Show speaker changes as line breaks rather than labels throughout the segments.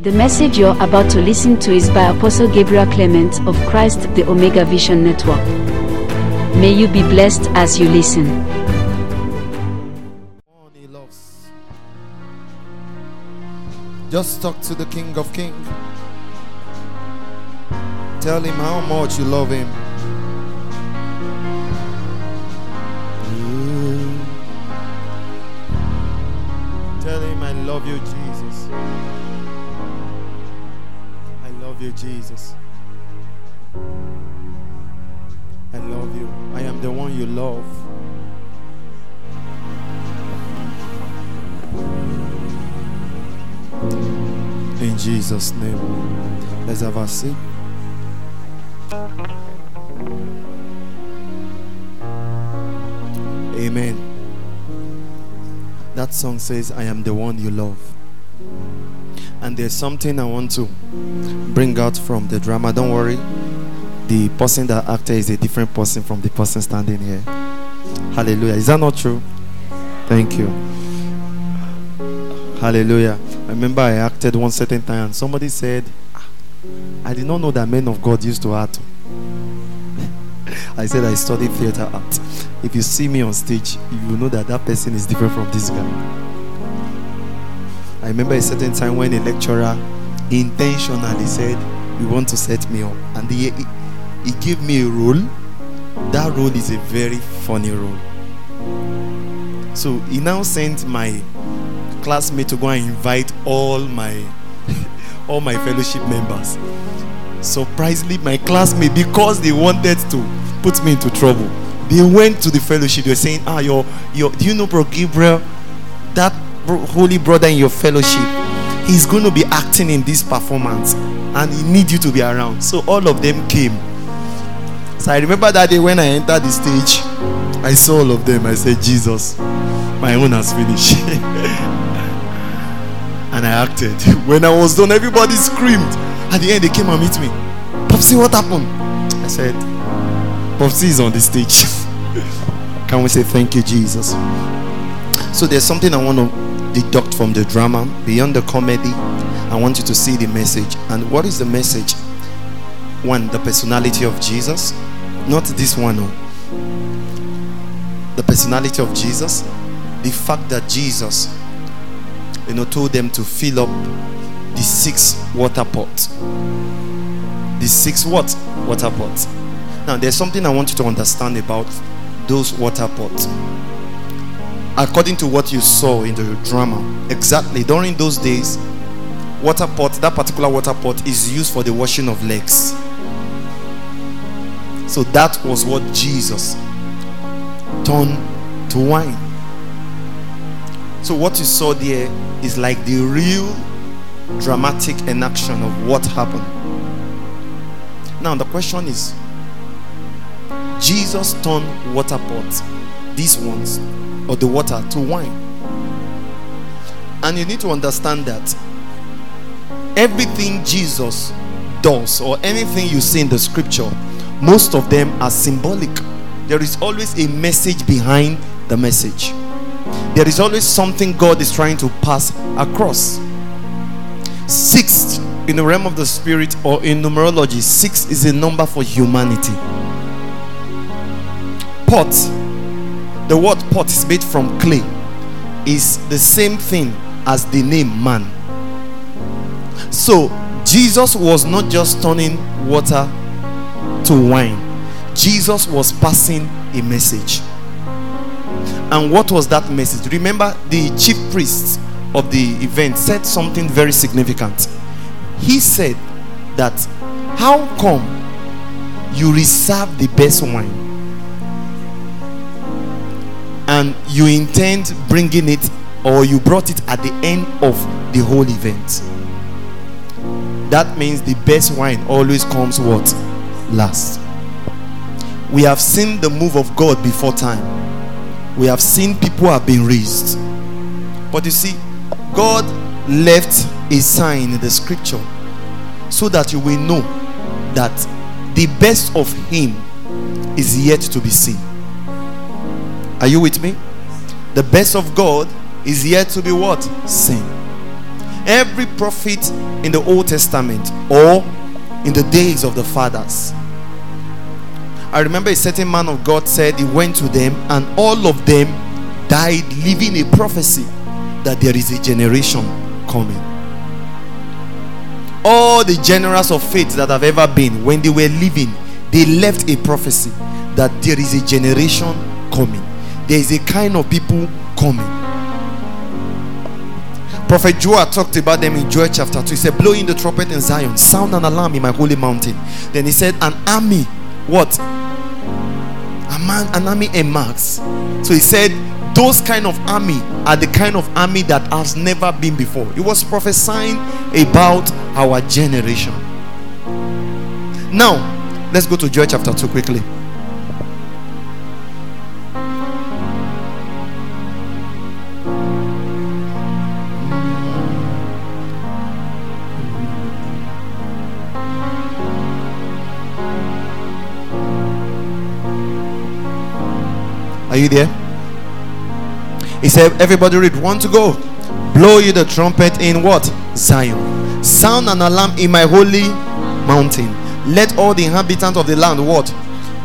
The message you're about to listen to is by Apostle Gabriel Clement of Christ the Omega Vision Network. May you be blessed as you listen.
Just talk to the King of Kings. Tell him how much you love him. Tell him I love you, Jesus. Love you, Jesus. I love you. I am the one you love. In Jesus' name. Let's have a seat. Amen. That song says, I am the one you love. And there's something I want to bring out from the drama. Don't worry. The person that acted is a different person from the person standing here. Hallelujah. Is that not true? Thank you. Hallelujah. I remember I acted one certain time and somebody said, "Ah, I did not know that men of God used to act. I said I studied theater art. If you see me on stage, you will know that that person is different from this guy. Remember a certain time when a lecturer intentionally said, You want to set me up. And he, he, he gave me a role. That role is a very funny role. So he now sent my classmate to go and invite all my all my fellowship members. Surprisingly, my classmate, because they wanted to put me into trouble, they went to the fellowship. They were saying, Ah, your your do you know Bro Gabriel? That holy brother in your fellowship, he's going to be acting in this performance and he need you to be around. So all of them came. So I remember that day when I entered the stage, I saw all of them. I said, Jesus, my own has finished. and I acted. When I was done, everybody screamed. At the end, they came and meet me. Popsy, what happened? I said, Popsy is on the stage. Can we say thank you, Jesus? So there's something I want to deduct from the drama beyond the comedy. I want you to see the message. And what is the message? One, the personality of Jesus. Not this one. No. The personality of Jesus. The fact that Jesus, you know, told them to fill up the six water pots. The six what? Water pots. Now, there's something I want you to understand about those water pots according to what you saw in the drama. Exactly. During those days water pot that particular water pot is used for the washing of legs. So that was what jesus turned to wine. So what you saw there is like the real dramatic enaction of what happened. Now the question is jesus turned water pots these ones or the water to wine. And you need to understand that everything Jesus does, or anything you see in the scripture, most of them are symbolic. There is always a message behind the message, there is always something God is trying to pass across. Six in the realm of the spirit, or in numerology, six is a number for humanity. Pot the word pot is made from clay. Is the same thing as the name man. So jesus was not just turning water to wine. Jesus was passing a message. And what was that message? Remember the chief priest of the event said something very significant. He said that how come you reserve the best wine you intend bringing it or you brought it at the end of the whole event. That means the best wine always comes what? Last. We have seen the move of god before time. We have seen people have been raised. But you see god left a sign in the scripture so that you will know that the best of him is yet to be seen are you with me? The best of God is yet to be what? Seen. Every prophet in the Old Testament or in the days of the fathers. I remember a certain man of God said he went to them and all of them died leaving a prophecy that there is a generation coming. All the generals of faith that have ever been, when they were living, they left a prophecy that there is a generation coming. There is a kind of people coming. Prophet Joel talked about them in Joel chapter 2. He said, Blow in the trumpet in Zion, sound an alarm in my holy mountain. Then he said, An army, what? A man, an army emerges. So he said, Those kind of army are the kind of army that has never been before. He was prophesying about our generation. Now, let's go to Joel chapter 2 quickly. You there? He said, Everybody read. One to go. Blow you the trumpet in what? Zion. Sound an alarm in my holy mountain. Let all the inhabitants of the land what?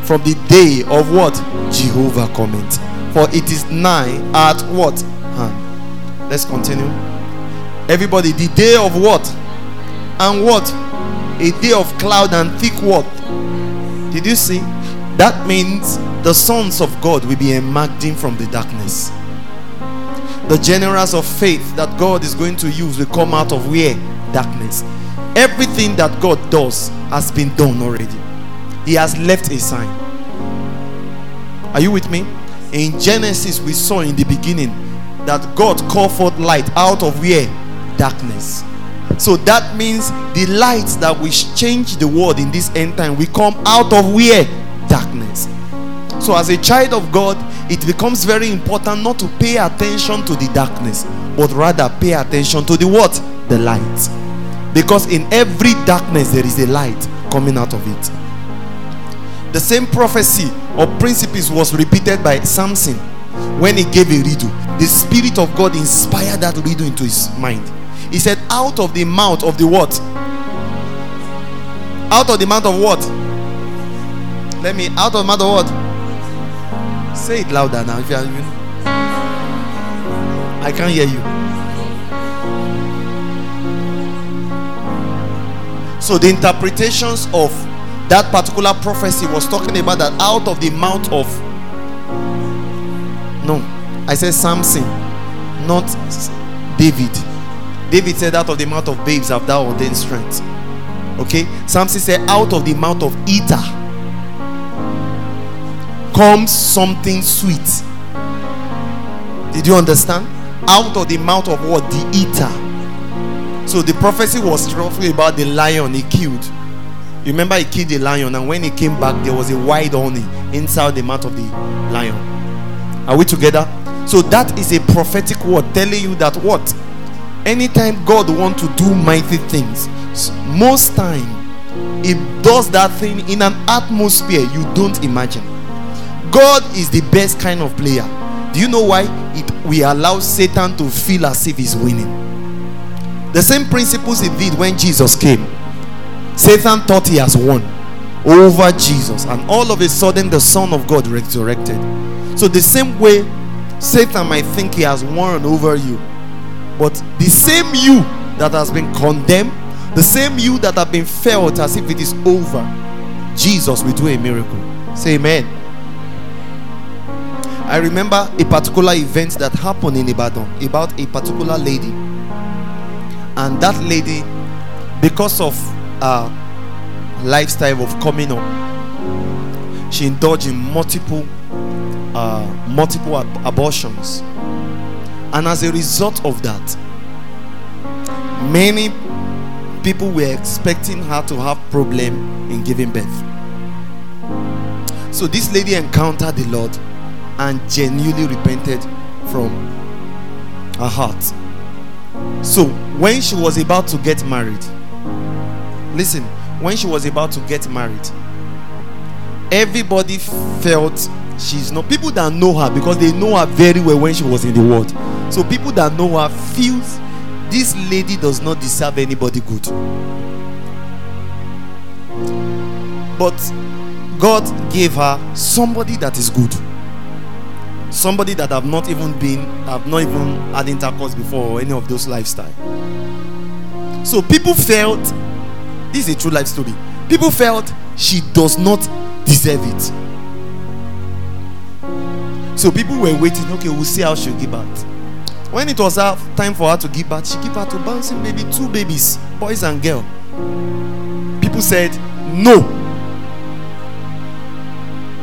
From the day of what? Jehovah comment. For it is nigh at what? Hand. Let's continue. Everybody, the day of what? And what? A day of cloud and thick what? Did you see? That means the sons of God will be emerging from the darkness. The generals of faith that God is going to use will come out of where? Darkness. Everything that God does has been done already. He has left a sign. Are you with me? In Genesis, we saw in the beginning that God called forth light out of where? Darkness. So that means the light that will change the world in this end time we come out of where? Darkness. So, as a child of God, it becomes very important not to pay attention to the darkness, but rather pay attention to the what? The light. Because in every darkness, there is a light coming out of it. The same prophecy or principles was repeated by Samson when he gave a riddle. The Spirit of God inspired that riddle into his mind. He said, Out of the mouth of the what? Out of the mouth of what? Let me, out of of what? Say it louder now. If you are, I can't hear you. So the interpretations of that particular prophecy was talking about that out of the mouth of no, I said Samson, not David. David said, Out of the mouth of babes have thou ordained strength. Okay, Samson said, Out of the mouth of eater comes something sweet. Did you understand? Out of the mouth of what? The eater. So the prophecy was roughly about the lion he killed. You remember he killed the lion, and when he came back, there was a wide honey inside the mouth of the lion. Are we together? So that is a prophetic word telling you that what? Anytime God wants to do mighty things, most time he does that thing in an atmosphere you don't imagine. God is the best kind of player. Do you know why? It we allow Satan to feel as if he's winning. The same principles he did when Jesus came. Satan thought he has won over Jesus, and all of a sudden the Son of God resurrected. So the same way Satan might think he has won over you, but the same you that has been condemned, the same you that have been felt as if it is over, Jesus will do a miracle. Say amen. I remember a particular event that happened in Ibadan about a particular lady. And that lady, because of a lifestyle of coming up, she indulged in multiple uh, multiple ab- abortions. And as a result of that, many people were expecting her to have problem in giving birth. So this lady encountered the Lord and genuinely repented from her heart. So, when she was about to get married, listen, when she was about to get married, everybody felt she's not people that know her because they know her very well when she was in the world. So, people that know her feels this lady does not deserve anybody good. But God gave her somebody that is good. Somebody that have not even been, have not even had intercourse before or any of those lifestyle. So people felt this is a true life story. People felt she does not deserve it. So people were waiting. Okay, we'll see how she'll give birth. When it was time for her to give birth, she gave birth to bouncing baby, two babies, boys and girl. People said no.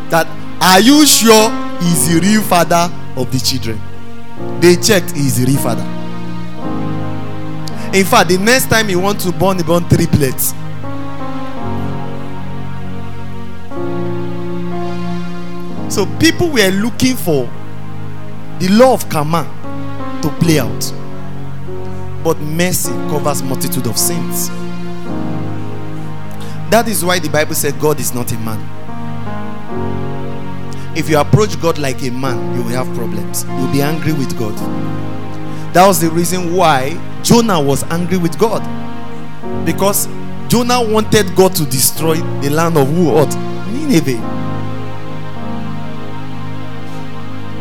That are you sure he's the real father of the children? They checked he's the real father. In fact, the next time he want to born, he born triplets. So people were looking for the law of karma to play out. But mercy covers multitude of sins. That is why the Bible said God is not a man. If you approach God like a man, you will have problems. You'll be angry with God. That was the reason why Jonah was angry with God. Because Jonah wanted God to destroy the land of? What? Nineveh.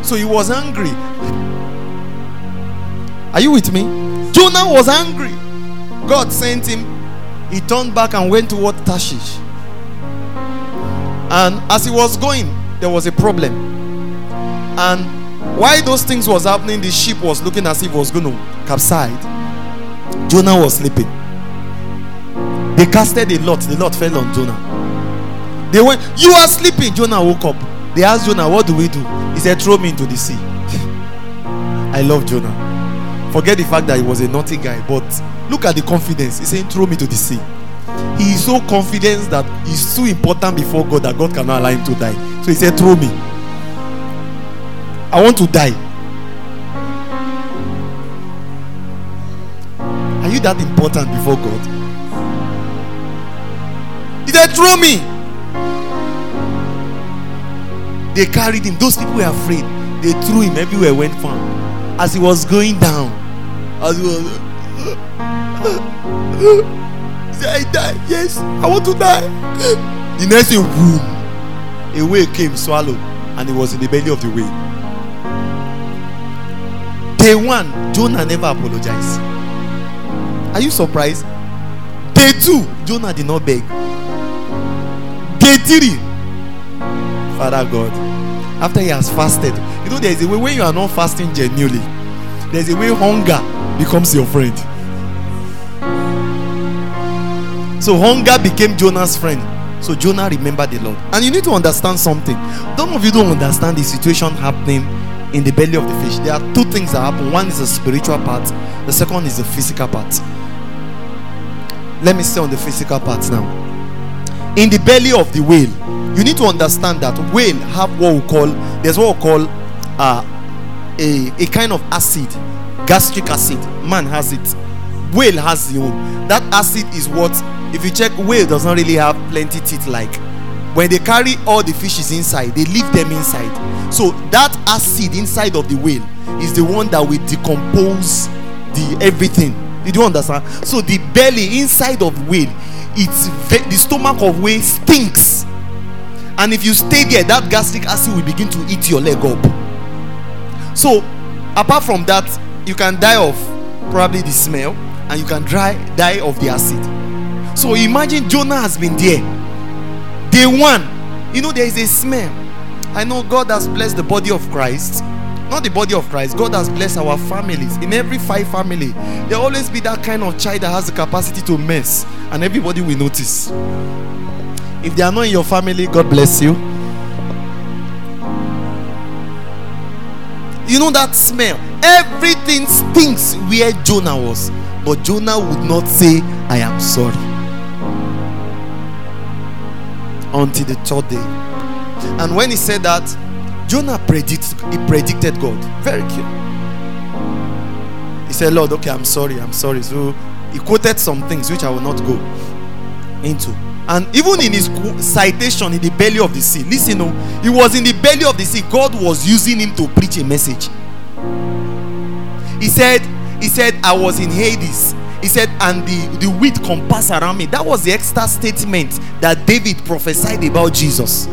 So he was angry. Are you with me? Jonah was angry. God sent him. He turned back and went toward Tarshish. And as he was going, there was a problem. And while those things was happening, the ship was looking as if it was going to capsize. Jonah was sleeping. They casted a lot. The lot fell on Jonah. They went, You are sleeping. Jonah woke up. They asked Jonah, What do we do? He said, Throw me into the sea. I love Jonah. Forget the fact that he was a naughty guy, but look at the confidence. He's saying, Throw me to the sea. He is so confident that he's too important before God that God cannot allow him to die. So he said, Throw me. I want to die. Are you that important before God? He said, Throw me. They carried him. Those people were afraid. They threw him everywhere, went far. As he was going down, as he was, he said, I die. Yes, I want to die. The next thing, boom, a whale came, swallowed, and he was in the belly of the whale. Day one, Jonah never apologized. Are you surprised? Day two, Jonah did not beg. Day three, Father God, after he has fasted, you know, there's a way when you are not fasting genuinely, there's a way hunger becomes your friend. So hunger became Jonah's friend. So Jonah remembered the Lord. And you need to understand something. Some of you don't understand the situation happening in the belly of the fish. There are two things that happen. One is the spiritual part, the second is the physical part. Let me stay on the physical part now. In the belly of the whale, you need to understand that whale have what we call there's what we call uh, a, a kind of acid, gastric acid. Man has it. Whale has the own. That acid is what if you check whale does not really have plenty teeth like when they carry all the fishes inside they leave them inside. So that acid inside of the whale is the one that will decompose the everything. Did you understand? So the belly inside of whale it's the stomach of whale stinks. And if you stay there that gastric acid will begin to eat your leg up. So apart from that you can die of probably the smell and you can dry die of the acid so imagine jonah has been there. Day one you know there is a smell. I know god has blessed the body of christ. Not the body of christ god has blessed our families. In every five family there always be that kind of child that has the capacity to mess. And everybody will notice. If they are not in your family god bless you. You know that smell? Everything stinks where jonah was. But jonah would not say i am sorry until the third day. And when he said that jonah predicted he predicted god. Very clear he said lord okay i'm sorry i'm sorry. So he quoted some things which i will not go into. And even in his citation in the belly of the sea listen no he was in the belly of the sea. God was using him to preach a message. He said He said, I was in Hades. He said, and the, the wheat compass around me. That was the extra statement that David prophesied about Jesus.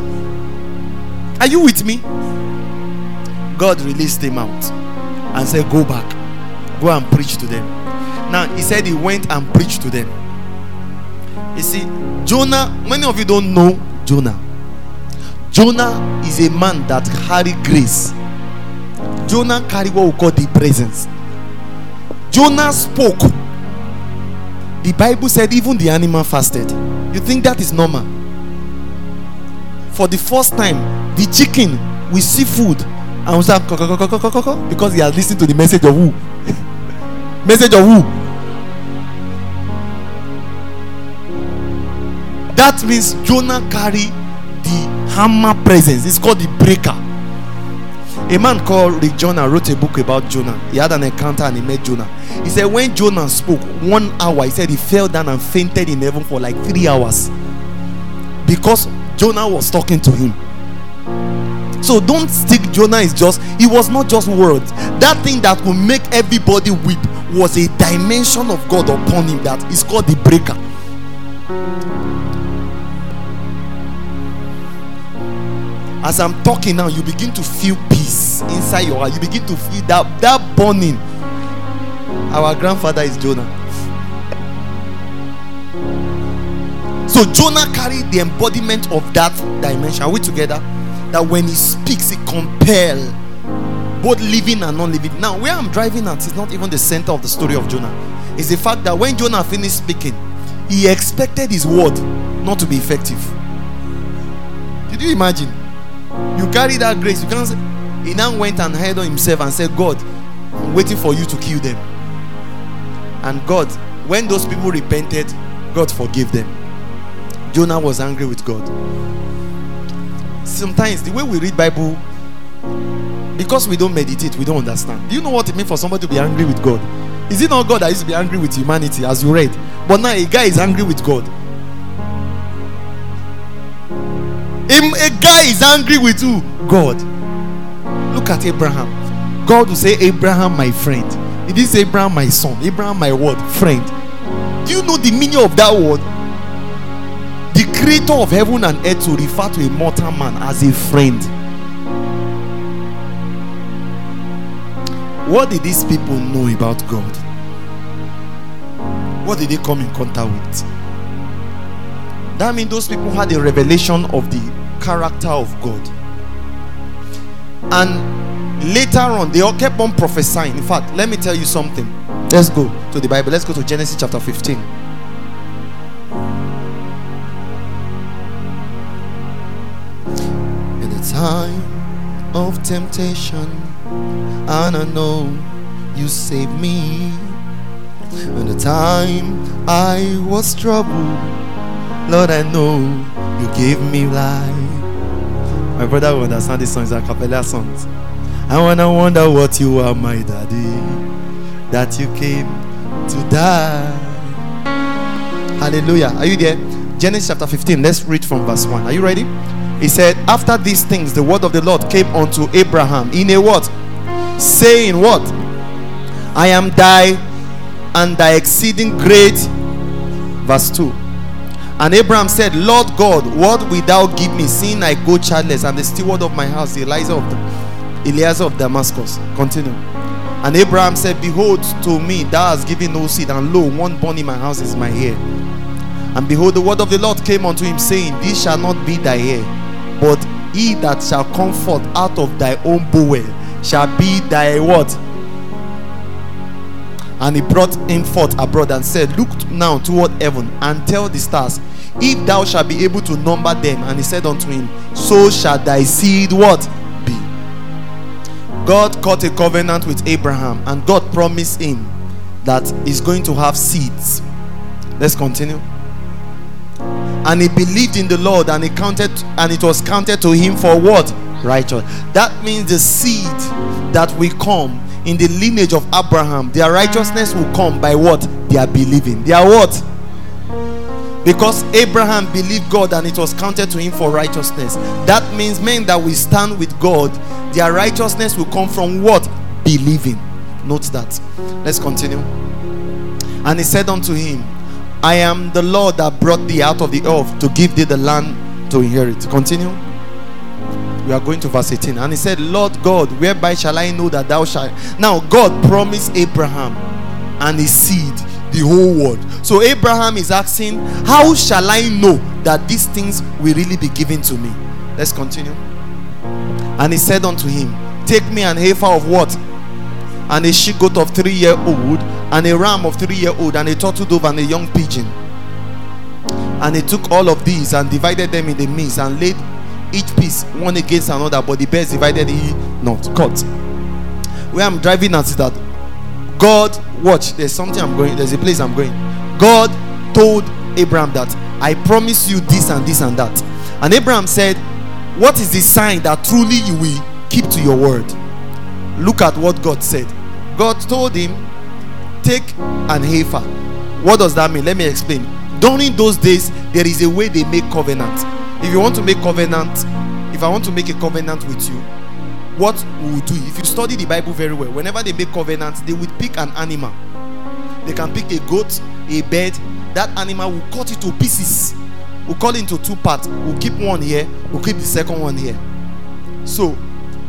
Are you with me? God released him out and said, Go back, go and preach to them. Now, he said he went and preached to them. You see, Jonah, many of you don't know Jonah. Jonah is a man that carried grace. Jonah carried what we call the presence. Jonah spoke. The Bible said even the animal fasted. You think that is normal? For the first time, the chicken will see food and will start because he has listened to the message of who? message of who? That means Jonah carry the hammer presence. It's called the breaker. A man called Rick Joyner wrote a book about Jonah. He had an encounter and he met Jonah. He said when Jonah spoke one hour, he said he fell down and fainted in heaven for like three hours because Jonah was talking to him. So don't think Jonah is just, it was not just words. That thing that will make everybody weep was a dimension of God upon him that is called the breaker. As I'm talking now, you begin to feel peace inside your heart. You begin to feel that that burning. Our grandfather is Jonah. So Jonah carried the embodiment of that dimension. Are we together? That when he speaks, he compel both living and non-living. Now, where I'm driving at is not even the center of the story of Jonah. It's the fact that when Jonah finished speaking, he expected his word not to be effective. Did you imagine? You carry that grace. You can't say, he now went and hid on himself and said, God, I'm waiting for you to kill them. And God, when those people repented, God forgave them. Jonah was angry with God. Sometimes the way we read Bible, because we don't meditate, we don't understand. Do you know what it means for somebody to be angry with God? Is it not God that used to be angry with humanity, as you read? But now a guy is angry with God. A, guy is angry with who? God. Look at Abraham. God will say, Abraham, my friend. Didn't say Abraham, my son. Abraham, my word, friend. Do you know the meaning of that word? The creator of heaven and earth to refer to a mortal man as a friend. What did these people know about God? What did they come in contact with? That means those people had a revelation of the character of God. And later on, they all kept on prophesying. In fact, let me tell you something. Let's go to the Bible. Let's go to Genesis chapter 15. In the time of temptation, and I know you saved me. In the time I was troubled, Lord, I know you gave me life. My brother will understand these songs, are cappella songs. I wanna wonder what you are, my daddy, that you came to die. Hallelujah. Are you there? Genesis chapter 15. Let's read from verse 1. Are you ready? He said, After these things, the word of the Lord came unto Abraham in a what? Saying, What? I am thy and thy exceeding great. Verse 2. And Abraham said, Lord God, what wilt thou give me, seeing I go childless, and the steward of my house, Eliezer of, of Damascus? Continue. And Abraham said, Behold, to me thou hast given no seed, and lo, one born in my house is my heir. And behold, the word of the Lord came unto him, saying, This shall not be thy heir, but he that shall come forth out of thy own bowel shall be thy what? And he brought him forth abroad and said, Look now toward heaven and tell the stars, if thou shalt be able to number them. And he said unto him, So shall thy seed what be. God cut a covenant with Abraham, and God promised him that he's going to have seeds. Let's continue. And he believed in the Lord, and he counted, and it was counted to him for what? Righteous. That means the seed that will come in the lineage of Abraham, their righteousness will come by what? They are believing. They are what? Because Abraham believed God and it was counted to him for righteousness. That means men that will stand with God, their righteousness will come from what? Believing. Note that. Let's continue. And he said unto him, I am the Lord that brought thee out of the earth to give thee the land to inherit. Continue. We are going to verse 18. And he said, Lord God, whereby shall I know that thou shalt? Now, God promised Abraham and his seed the whole world. So, Abraham is asking, How shall I know that these things will really be given to me? Let's continue. And he said unto him, Take me an heifer of what? And a she goat of three year old, and a ram of three year old, and a turtle dove, and a young pigeon. And he took all of these and divided them in the midst, and laid each piece one against another, but the birds divided he not. Cut. Where I'm driving at is that God, watch, there's something I'm going, there's a place I'm going. God told Abraham that I promise you this and this and that. And Abraham said, What is the sign that truly you will keep to your word? Look at what God said. God told him, Take an heifer. What does that mean? Let me explain. During those days, there is a way they make covenant. If you want to make covenant, if I want to make a covenant with you, what we will do, if you study the Bible very well, whenever they make covenants, they would pick an animal. They can pick a goat, a bird. That animal will cut it to pieces. We'll cut it into two parts. We'll keep one here, we'll keep the second one here. So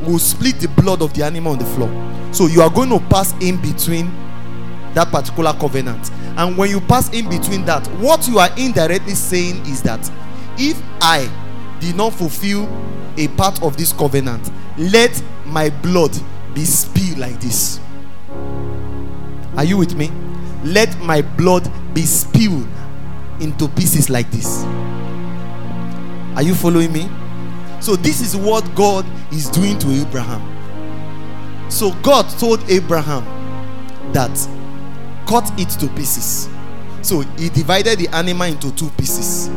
we'll split the blood of the animal on the floor. So you are going to pass in between that particular covenant. And when you pass in between that, what you are indirectly saying is that if I did not fulfill a part of this covenant, let my blood be spilled like this. Are you with me? Let my blood be spilled into pieces like this. Are you following me? So, this is what God is doing to Abraham. So, God told Abraham that cut it to pieces. So, he divided the animal into two pieces.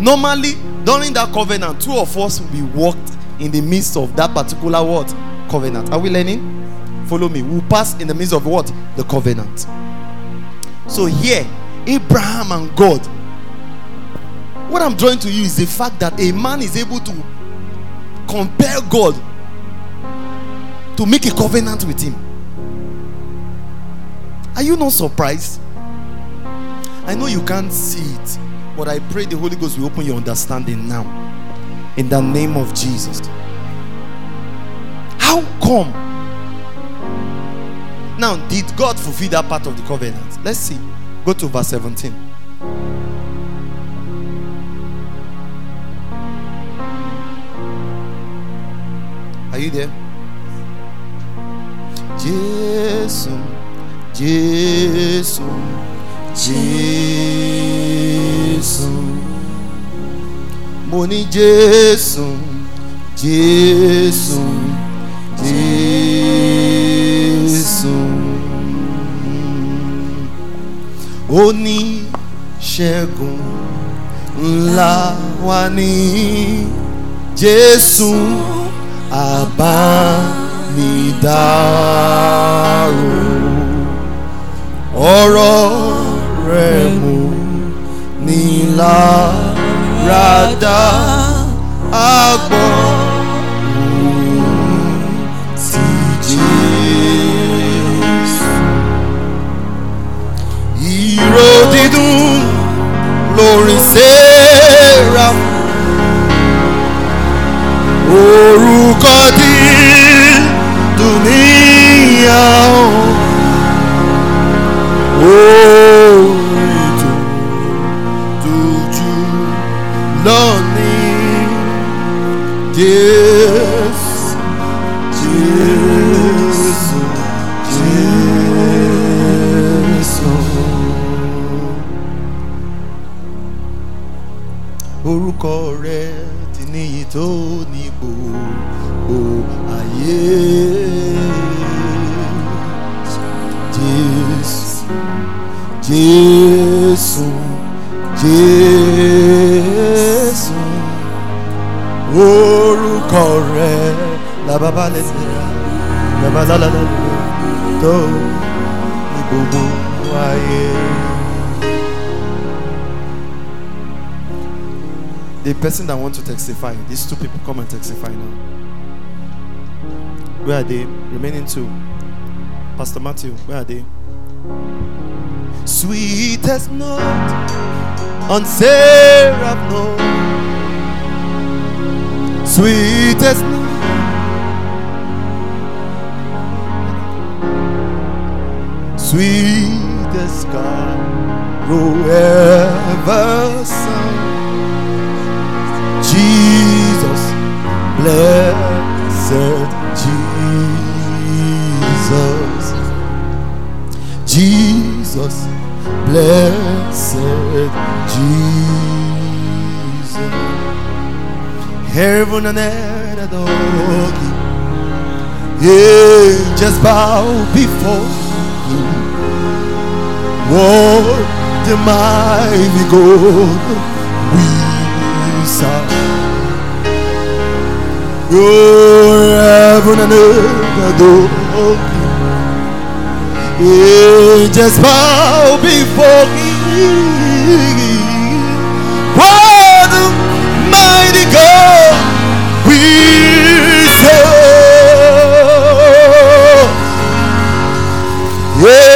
Normally, during that covenant, two of us will be walked in the midst of that particular word Covenant. Are we learning? Follow me. We'll pass in the midst of what? The covenant. So, here, Abraham and God. What I'm drawing to you is the fact that a man is able to compare God to make a covenant with him. Are you not surprised? I know you can't see it, but I pray the Holy Ghost will open your understanding now. In the name of Jesus. How come? Now, did God fulfill that part of the covenant? Let's see. Go to verse 17. Are you there? Jesus, Jesus, Jesus. Mo ní Jésù, Jésù, Jésù. Ó ní ṣẹ́gun ńlá wa ní Jésù. Àbánidárò ọ̀rọ̀ rẹ̀ mú ní láradá àgbọ̀ sí Jésù. Ìró dídùn lórí sẹ́ra orúkọ dídùn níyàwó orí Jésù person that want to testify these two people come and testify now where are they remaining two Pastor Matthew, where are they? Sweetest note on Sarah note. Sweetest note. Sweetest God, whoever sung. Blessed Jesus. Jesus, blessed Jesus. Heaven and earth adore you. Angels bow before you. What the mighty God we Your heaven and earth adore you. Angels bow before you. What a mighty God we serve. You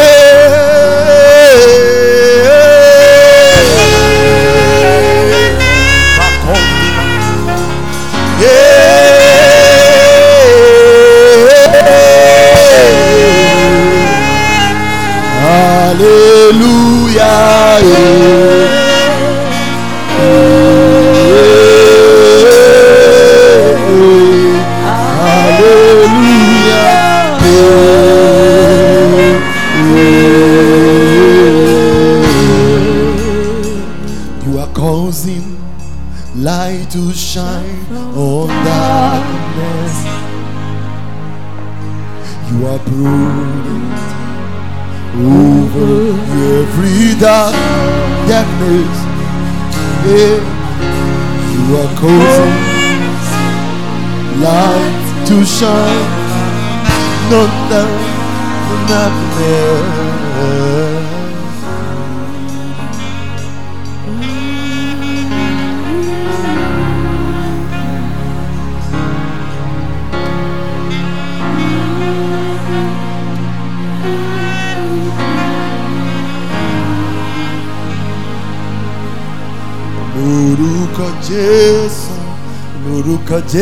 lórúkọ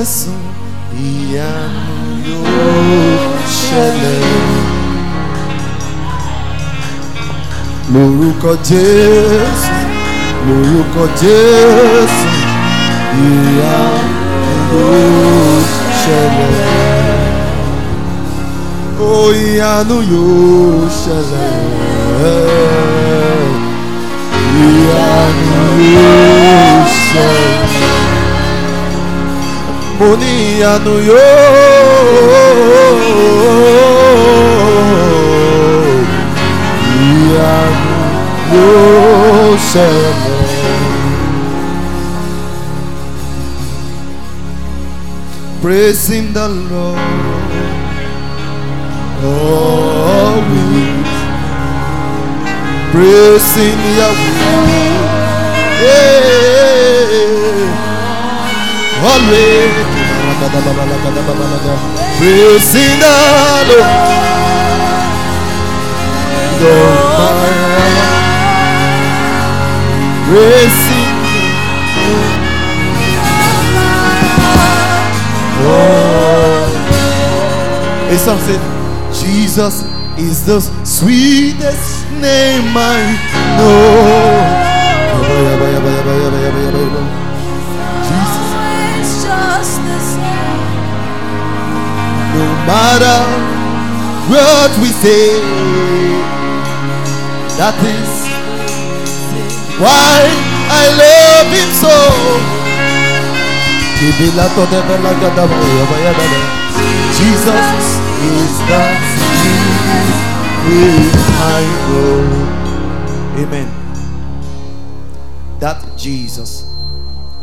jésù ìyanu yóò ṣẹlẹ̀ lórúkọ jésù lórúkọ jésù ìyanu yóò ṣẹlẹ̀ ó ìyanu yóò ṣẹlẹ̀ ìyanu yóò ṣẹlẹ̀. Mo yóò ṣẹlẹ̀. Praising the Lord always praising Yahweh. Yeah. Always praising the Lord. Heart. Praising A song said, Jesus is the sweetest name I know. Jesus, no matter what we say, that is why I love him so. Oh, Jesus is the I know. Amen. That Jesus.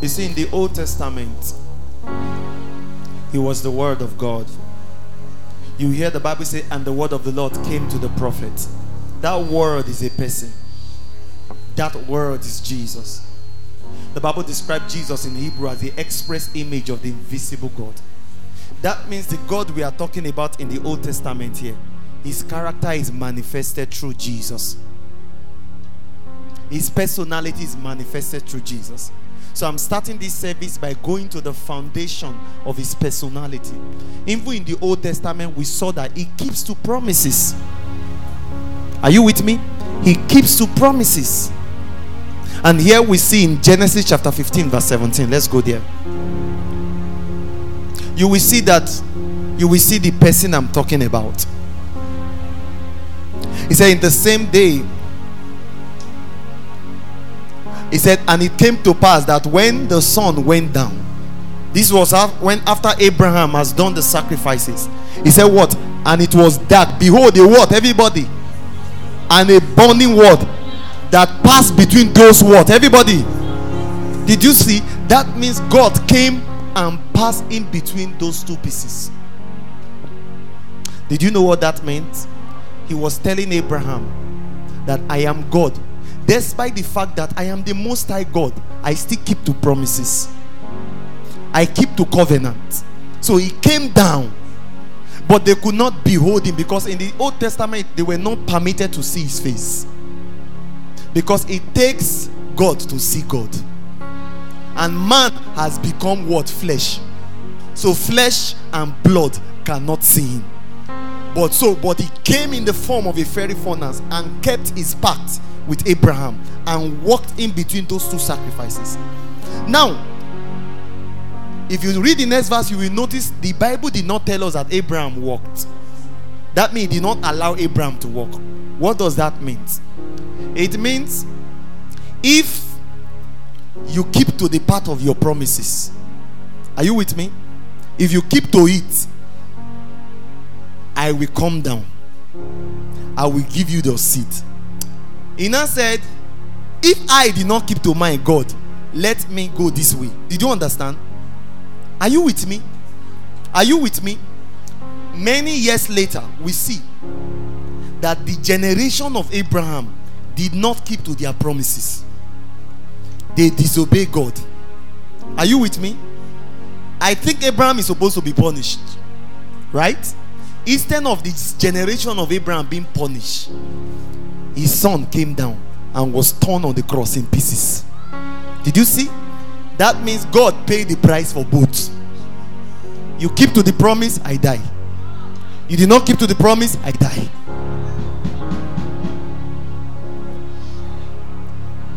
You see, in the Old Testament, he was the word of God. You hear the Bible say, and the word of the Lord came to the prophet. That word is a person. That word is Jesus. The Bible described Jesus in Hebrew as the express image of the invisible God. That means the God we are talking about in the Old Testament here His character is manifested through Jesus. His personality is manifested through Jesus. So I'm starting this service by going to the foundation of his personality. Even in the Old Testament, we saw that he keeps to promises. Are you with me? He keeps to promises. And here we see in Genesis chapter 15, verse 17. Let's go there. You will see that you will see the person I'm talking about. He said, In the same day, he said, and it came to pass that when the sun went down, this was when after Abraham has done the sacrifices. He said, What? And it was dark. Behold, a what? Everybody. And a burning word that passed between those what? Everybody. Did you see? That means God came and passed in between those two pieces. Did you know what that meant? He was telling Abraham that I am God despite the fact that I am the most high God, I still keep to promises. I keep to covenant. So he came down, but they could not behold him because in the Old Testament they were not permitted to see his face. Because it takes God to see God. And man has become what? Flesh. So flesh and blood cannot see him. But so, but he came in the form of a fiery furnace and kept his pact with Abraham and walked in between those two sacrifices. Now, if you read the next verse, you will notice the Bible did not tell us that Abraham walked. That means did not allow Abraham to walk. What does that mean? It means if you keep to the part of your promises, are you with me? If you keep to it, I will come down. I will give you the seat. He now said, If I did not keep to my God, let me go this way. Did you understand? Are you with me? Are you with me? Many years later, we see that the generation of Abraham did not keep to their promises, they disobeyed God. Are you with me? I think Abraham is supposed to be punished, right? Instead of this generation of Abraham being punished, his son came down and was torn on the cross in pieces. Did you see? That means God paid the price for both. You keep to the promise, I die. You did not keep to the promise, I die.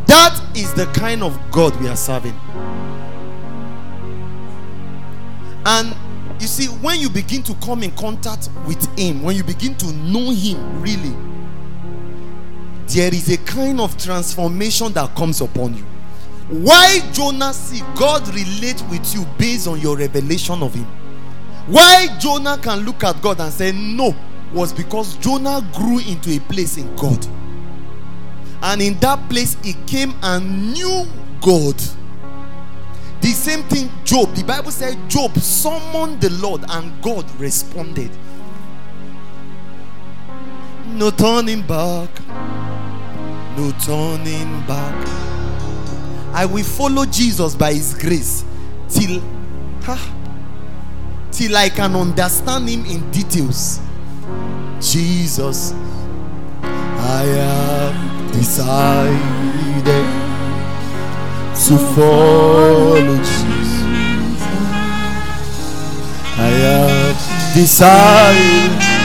That is the kind of God we are serving. And you see, when you begin to come in contact with Him, when you begin to know Him really, there is a kind of transformation that comes upon you. Why Jonah see God relate with you based on your revelation of him? Why Jonah can look at God and say no was because Jonah grew into a place in God. And in that place he came and knew God. The same thing Job, the Bible said Job summoned the Lord and God responded. No turning back no turning back. I will follow Jesus by his grace till ha, till I can understand him in details. Jesus, I have decided to follow Jesus. I have decided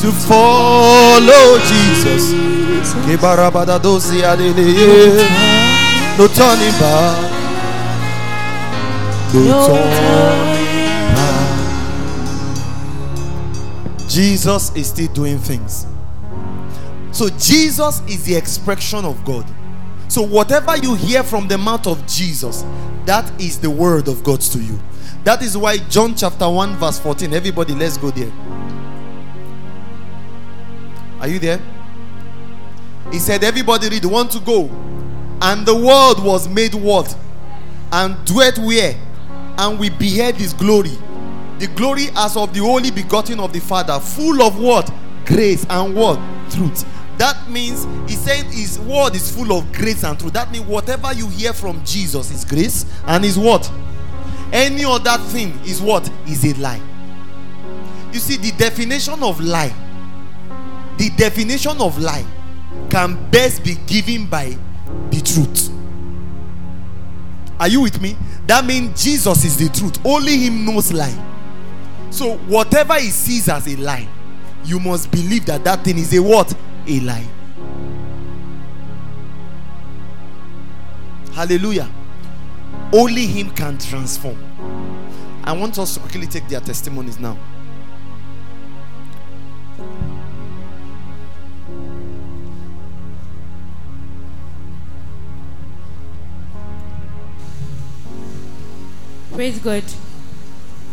to follow Jesus. No turning back. No turning back. Jesus is still doing things. So Jesus is the expression of God. So whatever you hear from the mouth of Jesus, that is the word of God to you. That is why John chapter 1 verse 14. Everybody, let's go there. Are you there? He said, Everybody read, want to go. And the world was made what? And dwelt where? And we beheld his glory. The glory as of the only begotten of the Father, full of what? Grace and what? Truth. That means he said his word is full of grace and truth. That means whatever you hear from Jesus is grace and is what? Any other thing is what? Is a lie. You see, the definition of lie, the definition of lie can best be given by the truth. Are you with me? That means Jesus is the truth. Only Him knows lie. So, whatever He sees as a lie, you must believe that that thing is a what? A lie. Hallelujah. Only Him can transform. I want us to quickly take their testimonies now.
Praise God.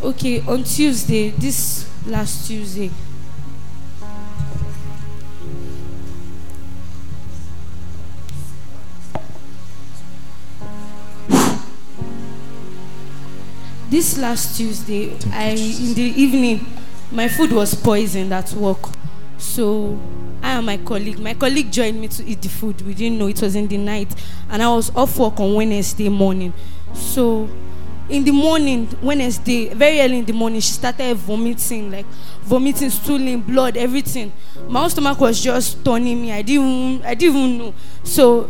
Okay, on Tuesday, this last Tuesday, this last Tuesday, I in the evening, my food was poisoned at work. So I and my colleague, my colleague joined me to eat the food. We didn't know it was in the night, and I was off work on Wednesday morning. So in the morning, Wednesday, very early in the morning, she started vomiting, like vomiting, stooling, blood, everything. My stomach was just turning me. I didn't, I didn't even know. So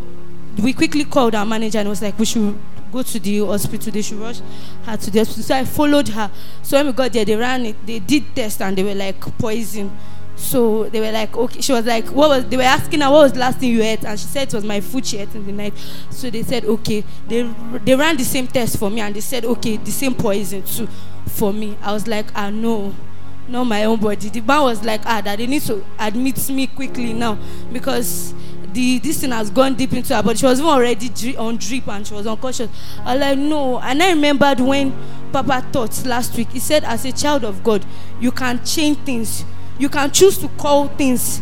we quickly called our manager and was like, we should go to the hospital. They should rush her to the hospital. So I followed her. So when we got there, they ran it. They did test and they were like poison. So they were like, okay. She was like, what was? They were asking her what was the last thing you ate, and she said it was my food she ate in the night. So they said, okay. They they ran the same test for me, and they said, okay, the same poison too for me. I was like, ah no, not my own body. The man was like, ah, that they need to admit me quickly now because the this thing has gone deep into her body. She was even already on drip and she was unconscious. I was like, no. And I remembered when Papa taught last week. He said, as a child of God, you can change things. You can choose to call things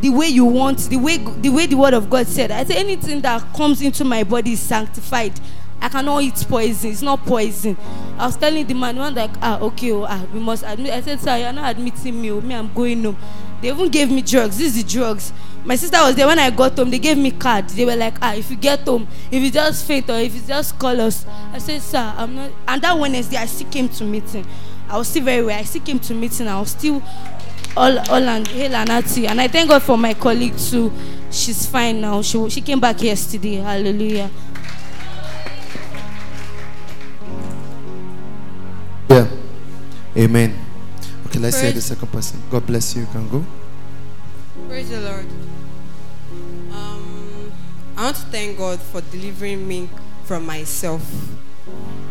the way you want, the way the way the word of God said. I say anything that comes into my body is sanctified. I cannot eat poison. It's not poison. I was telling the man, one like, ah, okay, oh, ah, we must admit. I said, sir, you're not admitting me. Oh, me, I'm going home. They even gave me drugs. This is the drugs. My sister was there when I got home. They gave me card. They were like, ah, if you get home, if you just faint or if you just call us. I said, sir, I'm not. And that Wednesday, I still came to meeting. I was still very well. I still came to meeting. I was still all all and hail and hearty. And I thank God for my colleague too. She's fine now. She she came back yesterday. Hallelujah.
Yeah. Amen. Okay, let's hear the second person. God bless you. You can go.
Praise the Lord. Um, I want to thank God for delivering me from myself.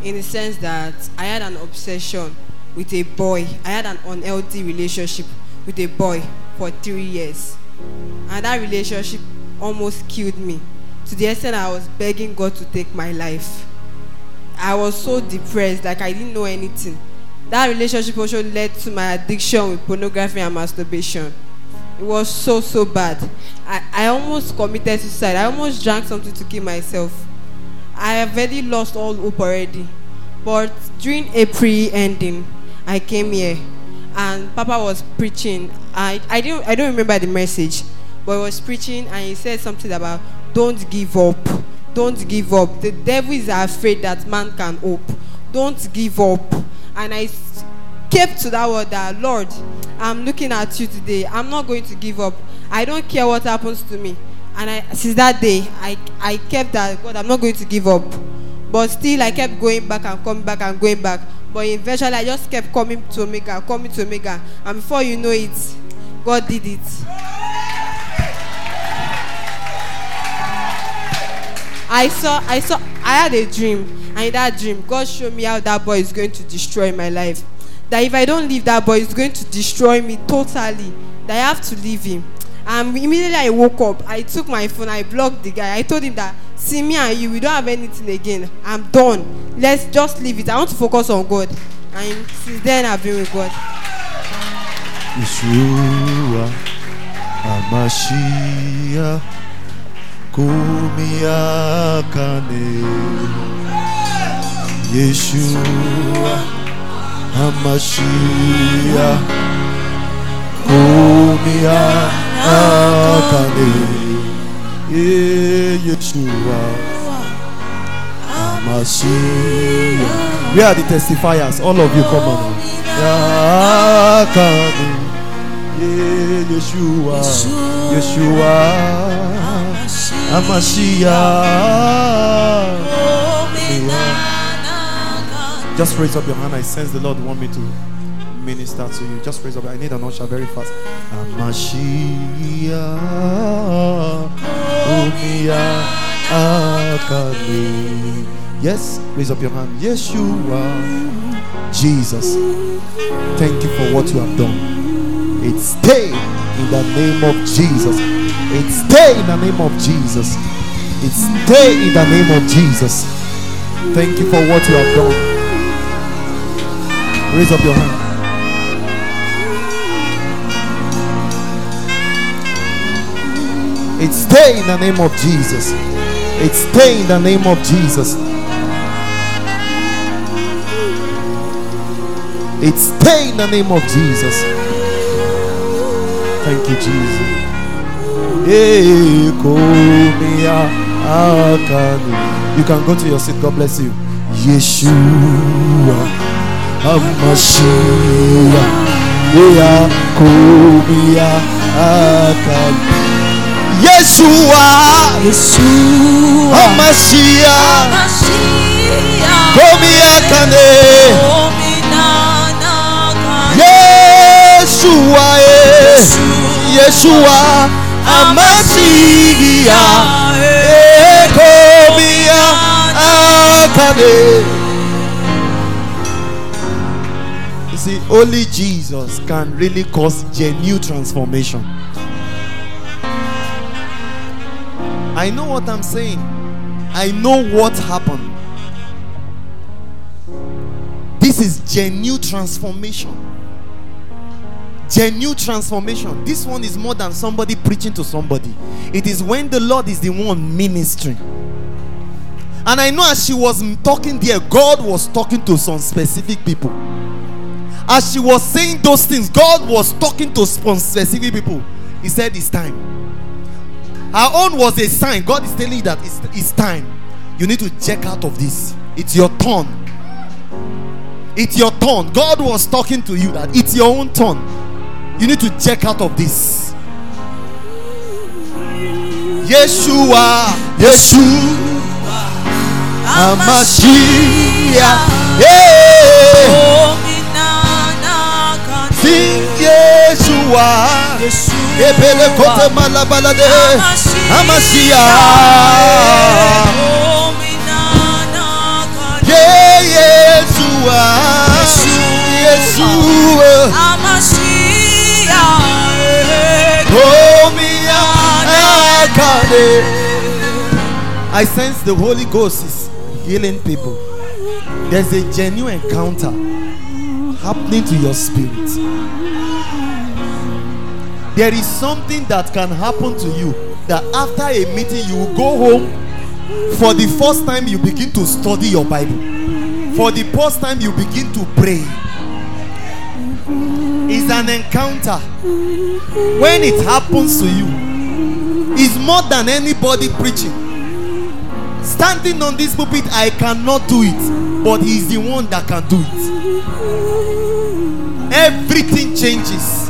In the sense that I had an obsession with a boy. I had an unhealthy relationship with a boy for three years. And that relationship almost killed me. To the extent I was begging God to take my life. I was so depressed, like I didn't know anything. That relationship also led to my addiction with pornography and masturbation. It was so so bad. I, I almost committed suicide. I almost drank something to kill myself. I have already lost all hope already. But during April ending, I came here and Papa was preaching. I, I didn't I don't remember the message, but he was preaching and he said something about don't give up. Don't give up. The devil is afraid that man can hope. Don't give up. And I kept to that word that Lord, I'm looking at you today. I'm not going to give up. I don't care what happens to me. And I since that day I I kept that God, I'm not going to give up. But still I kept going back and coming back and going back. But eventually I just kept coming to Omega, coming to Omega. And before you know it, God did it. I saw, I saw, I had a dream, and in that dream, God showed me how that boy is going to destroy my life. That if I don't leave that boy, he's going to destroy me totally. That I have to leave him. And immediately I woke up, I took my phone, I blocked the guy. I told him that, see me and you, we don't have anything again. I'm done. Let's just leave it. I want to focus on God. And since then, I've been with God.
Yeshua Amashia Kumiakane Yeshua Amashia Kumiakane Yeshua Mashiach. Where are the testifiers? All of you come on. Yeshua. Yeshua. Amashiach. Just raise up your hand. I sense the Lord want me to minister to you. Just raise up. I need an usher very fast. Amashiach. Umia Akani. Yes, raise up your hand. Yeshua. Jesus. Thank you for what you have done. It stay in the name of Jesus. It stay in the name of Jesus. It stay in the name of Jesus. Thank you for what you have done. Raise up your hand. It stay in the name of Jesus. It stay in the name of Jesus. It stay in the name of Jesus. Thank you, Jesus. You can go to your seat. God bless you. Yeshua Hamashiach. Ekomia akani. Yeshua Yeshua, Hamashiach. Komia kane. Yeshua, eh. Yeshua, Amasiya, Ekomia, Akane. You see, only Jesus can really cause genuine transformation. I know what I'm saying. I know what happened. This is genuine transformation genuine transformation. This one is more than somebody preaching to somebody, it is when the Lord is the one ministering. And I know as she was talking there, God was talking to some specific people. As she was saying those things, God was talking to some specific people. He said, It's time. Her own was a sign. God is telling you that it's, it's time. You need to check out of this. It's your turn. It's your turn. God was talking to you that it's your own turn. You need to check out of this. Yeshua, Yeshua, Amashiach, yeah. Oh. Sing Yeshua, Ebele kote malabalade, Amashiach, yeah, Yeshua, Yeshua. I sense the Holy Ghost is healing people. There's a genuine encounter happening to your spirit. There is something that can happen to you that after a meeting you will go home for the first time you begin to study your Bible. For the first time you begin to pray is an encounter. When it happens to you, is more than anybody preaching. Standing on this pulpit, I cannot do it, but He's the one that can do it. Everything changes.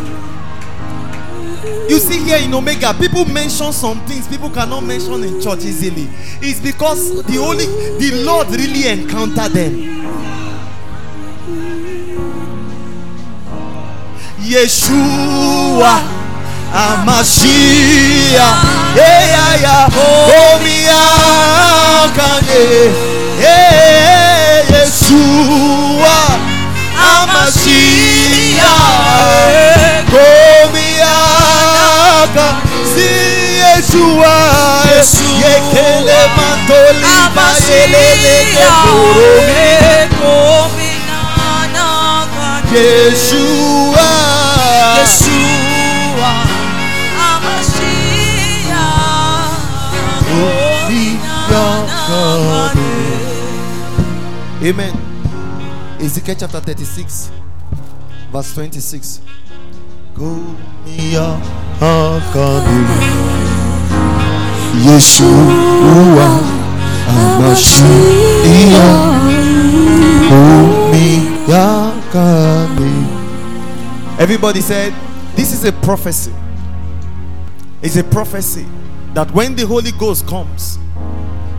You see here in Omega, people mention some things people cannot mention in church easily. It's because the only the Lord really encountered them. Yeshua Amashiach Yeshua yekele mantoli ba yelele keboromi Yeshua.
Yeshua,
Amen. Ezekiel chapter 36, verse 26. Kumia Hakani Yeshua Amashi Everybody said, This is a prophecy. It's a prophecy that when the Holy Ghost comes,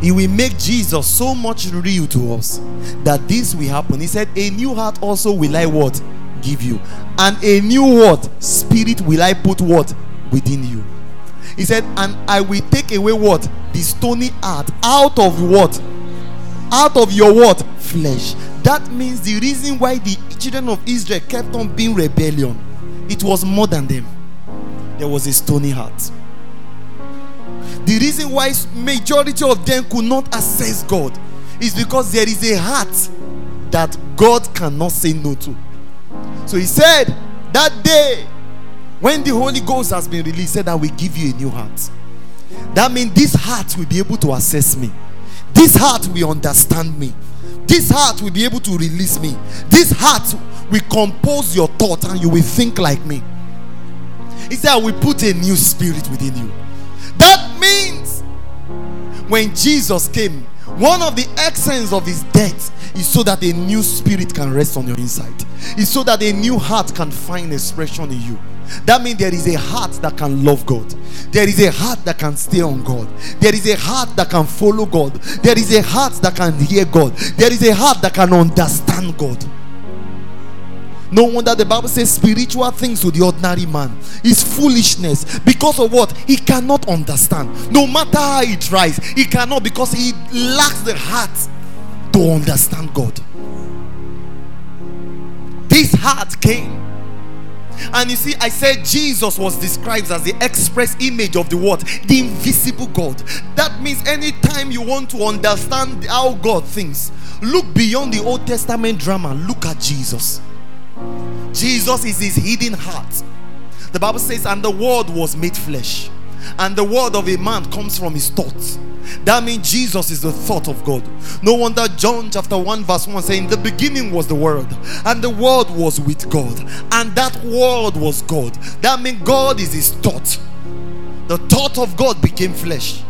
He will make Jesus so much real to us that this will happen. He said, A new heart also will I what? Give you. And a new what? Spirit will I put what? Within you. He said, And I will take away what? The stony heart out of what? Out of your what? Flesh. That means the reason why the children of Israel kept on being rebellion, it was more than them. There was a stony heart. The reason why majority of them could not access God is because there is a heart that God cannot say no to. So he said that day when the Holy Ghost has been released, said that we give you a new heart. That means this heart will be able to assess me. This heart will understand me. This heart will be able to release me. This heart will compose your thought and you will think like me. He said, I will put a new spirit within you. That means when Jesus came, one of the essence of his death is so that a new spirit can rest on your inside. Is so that a new heart can find expression in you. That means there is a heart that can love God. There is a heart that can stay on God. There is a heart that can follow God. There is a heart that can hear God. There is a heart that can understand God. No wonder the Bible says spiritual things to the ordinary man is foolishness because of what he cannot understand. No matter how he tries, he cannot because he lacks the heart to understand God. This heart came. And you see, I said Jesus was described as the express image of the what? The invisible God. That means anytime you want to understand how God thinks, look beyond the Old Testament drama, look at Jesus. Jesus is his hidden heart. The Bible says, and the word was made flesh. And the word of a man comes from his thoughts. That means Jesus is the thought of God. No wonder John chapter 1, verse 1 saying, The beginning was the word, and the word was with God, and that word was God. That means God is his thought. The thought of God became flesh.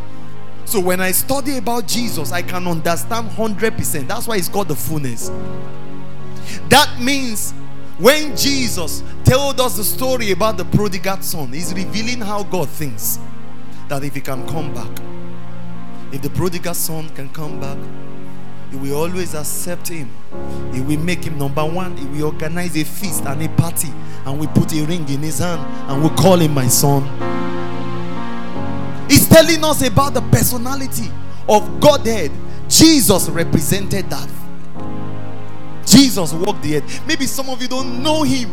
So when I study about Jesus, I can understand 100%. That's why it's called the fullness. That means when Jesus told us the story about the prodigal son, he's revealing how God thinks that if he can come back, if the prodigal son can come back, he will always accept him. He will make him number one. He will organize a feast and a party, and we put a ring in his hand and we call him my son. He's telling us about the personality of Godhead. Jesus represented that. Jesus walked the earth. Maybe some of you don't know him.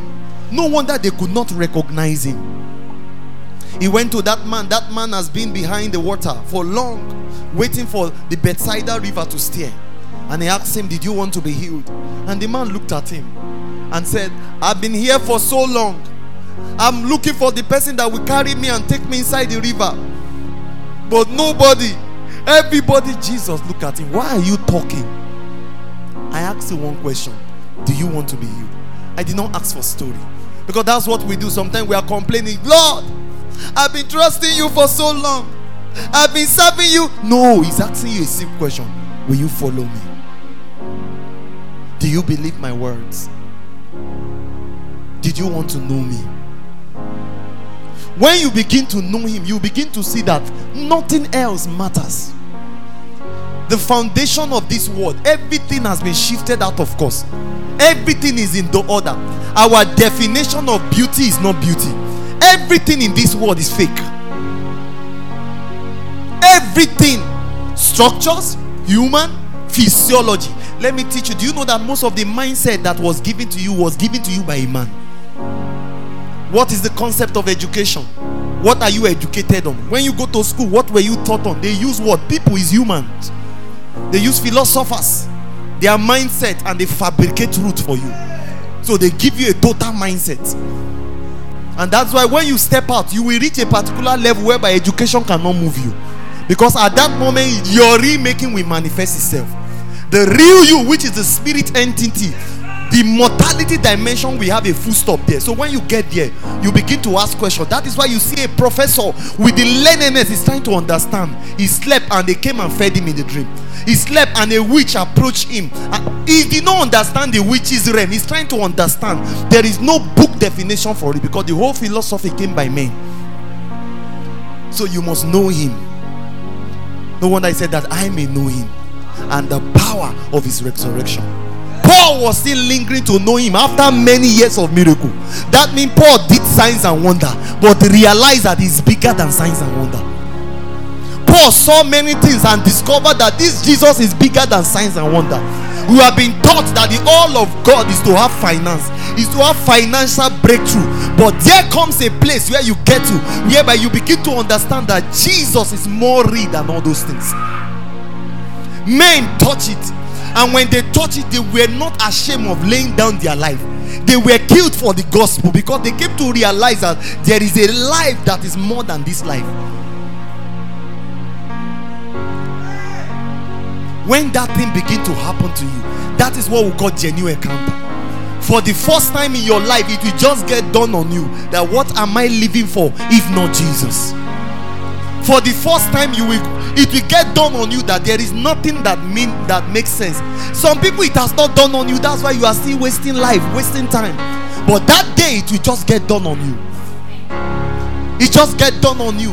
No wonder they could not recognize him. He went to that man. That man has been behind the water for long, waiting for the Bethsaida river to stir. And he asked him, Did you want to be healed? And the man looked at him and said, I've been here for so long. I'm looking for the person that will carry me and take me inside the river. But nobody, everybody, Jesus, look at him. Why are you talking? I asked you one question Do you want to be healed? I did not ask for story. Because that's what we do. Sometimes we are complaining, Lord, I've been trusting you for so long. I've been serving you. No, he's asking you a simple question Will you follow me? Do you believe my words? Did you want to know me? When you begin to know him, you begin to see that nothing else matters. The foundation of this world, everything has been shifted out of course. Everything is in the order. Our definition of beauty is not beauty. Everything in this world is fake. Everything, structures, human, physiology. Let me teach you. Do you know that most of the mindset that was given to you was given to you by a man? What is the concept of education? What are you educated on? When you go to school, what were you taught on? They use what? People is humans. They use philosophers, their mindset, and they fabricate truth for you. So they give you a total mindset. And that's why when you step out, you will reach a particular level whereby education cannot move you. Because at that moment, your remaking will manifest itself. The real you, which is the spirit entity, the mortality dimension we have a full stop there. So when you get there you begin to ask questions. That is why you see a professor with the learnedness. He's trying to understand. He slept and they came and fed him in the dream. He slept and a witch approached him. He did not understand the witch's realm. He's trying to understand. There is no book definition for it because the whole philosophy came by men. So you must know him. No wonder i said that i may know him and the power of his resurrection Paul was still lingering to know him after many years of miracle. That means Paul did signs and wonder, but realized that he's bigger than signs and wonder. Paul saw many things and discovered that this Jesus is bigger than signs and wonder. We have been taught that the all of God is to have finance, is to have financial breakthrough. But there comes a place where you get to whereby you begin to understand that Jesus is more real than all those things. Men touch it, and when they touched it, they were not ashamed of laying down their life. They were killed for the gospel because they came to realize that there is a life that is more than this life. When that thing begin to happen to you, that is what we call genuine encounter. For the first time in your life, it will just get done on you that what am I living for if not Jesus? For the first time, you will it will get done on you that there is nothing that mean that makes sense. Some people it has not done on you, that's why you are still wasting life, wasting time. But that day it will just get done on you. It just get done on you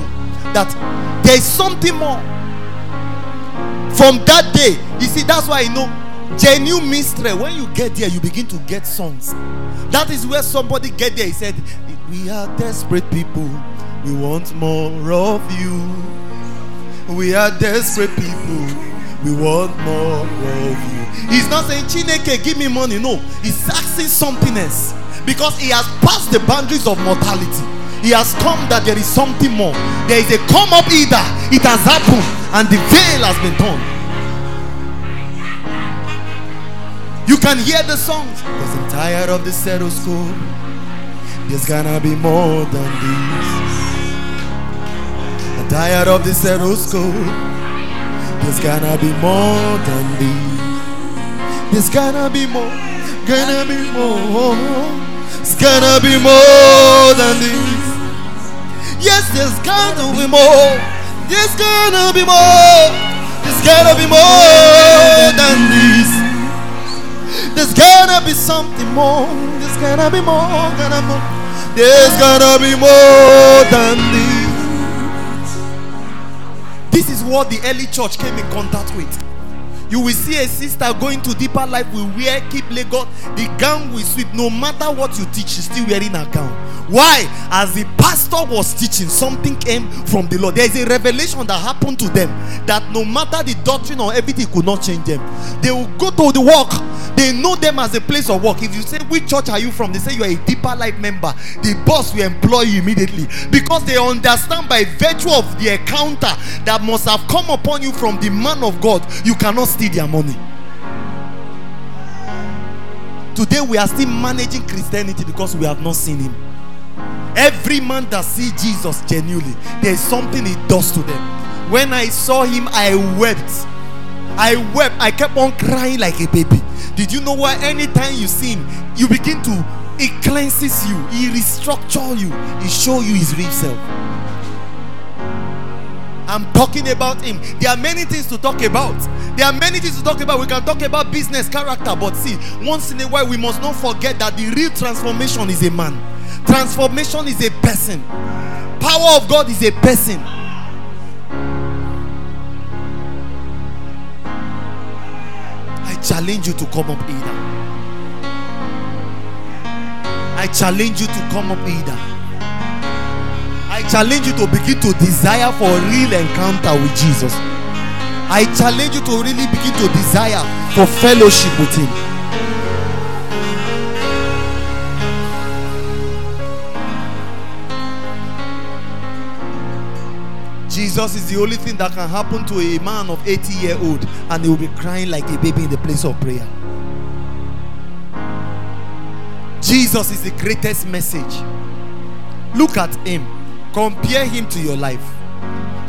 that there is something more. From that day, you see, that's why I know genuine mystery. When you get there, you begin to get songs. That is where somebody get there. He said, We are desperate people. We want more of you. We are desperate people. We want more of you. He's not saying Chineke, give me money. No, he's asking something else because he has passed the boundaries of mortality. He has come that there is something more. There is a come up either. It has happened and the veil has been torn. You can hear the songs. Because I'm tired of the quo. There's gonna be more than this. Tired of this quo. There's gonna be more than this. There's gonna be more. Gonna be more. It's gonna be more than this. Yes, there's gonna be more. There's gonna be more. There's gonna be more than this. There's gonna be something more. There's gonna be more. Gonna more. There's gonna be more than this. This is what the early church came in contact with. You will see a sister going to deeper life will wear keep Lagos. The gown will sweep. No matter what you teach, she's still wearing a gown. Why? As the pastor was teaching, something came from the Lord. There is a revelation that happened to them that no matter the doctrine or everything could not change them. They will go to the work. They know them as a place of work. If you say which church are you from, they say you are a deeper life member. The boss will employ you immediately because they understand by virtue of the encounter that must have come upon you from the man of God. You cannot steal their money. Today we are still managing Christianity because we have not seen him. Every man that sees Jesus genuinely, there is something he does to them. When I saw him, I wept. I wept. I kept on crying like a baby. Did you know why? Anytime you see him, you begin to it cleanses you, he restructures you, he shows you his real self. I'm talking about him. There are many things to talk about. There are many things to talk about. We can talk about business, character, but see, once in a while, we must not forget that the real transformation is a man. Transformation is a person. Power of God is a person. Challenge you to come up either. I challenge you to come up either. I challenge you to begin to desire for a real encounter with Jesus. I challenge you to really begin to desire for fellowship with Him. Jesus is the only thing that can happen to a man of 80 year old and he will be crying like a baby in the place of prayer. Jesus is the greatest message. Look at him. Compare him to your life.